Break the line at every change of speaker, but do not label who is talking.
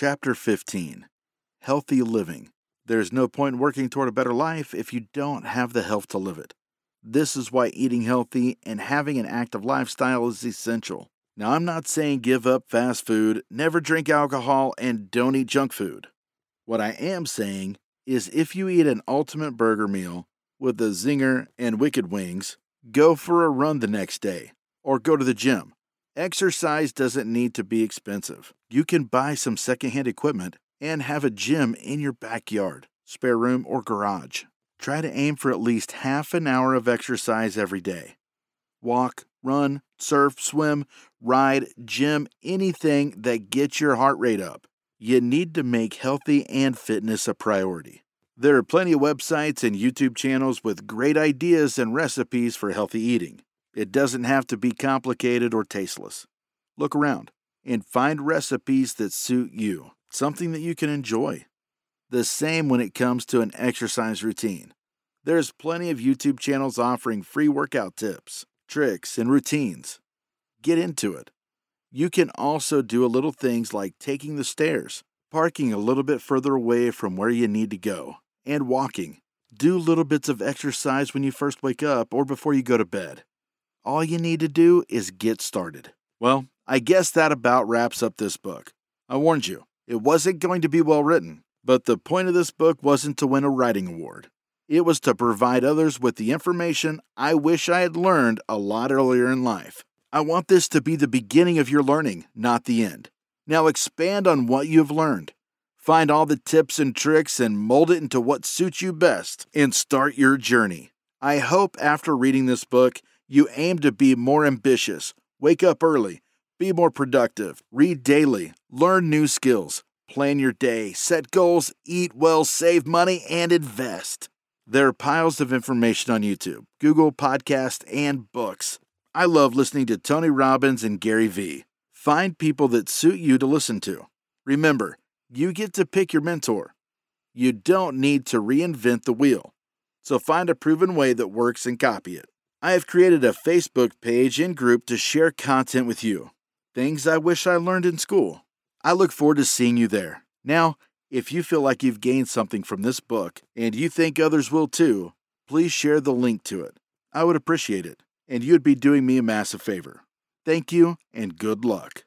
Chapter 15 Healthy Living. There's no point working toward a better life if you don't have the health to live it. This is why eating healthy and having an active lifestyle is essential. Now, I'm not saying give up fast food, never drink alcohol, and don't eat junk food. What I am saying is if you eat an ultimate burger meal with a zinger and wicked wings, go for a run the next day or go to the gym. Exercise doesn't need to be expensive. You can buy some secondhand equipment and have a gym in your backyard, spare room, or garage. Try to aim for at least half an hour of exercise every day. Walk, run, surf, swim, ride, gym, anything that gets your heart rate up. You need to make healthy and fitness a priority. There are plenty of websites and YouTube channels with great ideas and recipes for healthy eating. It doesn't have to be complicated or tasteless. Look around and find recipes that suit you, something that you can enjoy. The same when it comes to an exercise routine. There's plenty of YouTube channels offering free workout tips, tricks, and routines. Get into it. You can also do a little things like taking the stairs, parking a little bit further away from where you need to go, and walking. Do little bits of exercise when you first wake up or before you go to bed. All you need to do is get started. Well, I guess that about wraps up this book. I warned you, it wasn't going to be well written, but the point of this book wasn't to win a writing award. It was to provide others with the information I wish I had learned a lot earlier in life. I want this to be the beginning of your learning, not the end. Now expand on what you have learned. Find all the tips and tricks and mold it into what suits you best and start your journey. I hope after reading this book, you aim to be more ambitious, wake up early, be more productive, read daily, learn new skills, plan your day, set goals, eat well, save money, and invest. There are piles of information on YouTube, Google Podcast, and books. I love listening to Tony Robbins and Gary Vee. Find people that suit you to listen to. Remember, you get to pick your mentor. You don't need to reinvent the wheel. So find a proven way that works and copy it. I have created a Facebook page and group to share content with you. Things I wish I learned in school. I look forward to seeing you there. Now, if you feel like you've gained something from this book and you think others will too, please share the link to it. I would appreciate it, and you'd be doing me a massive favor. Thank you and good luck.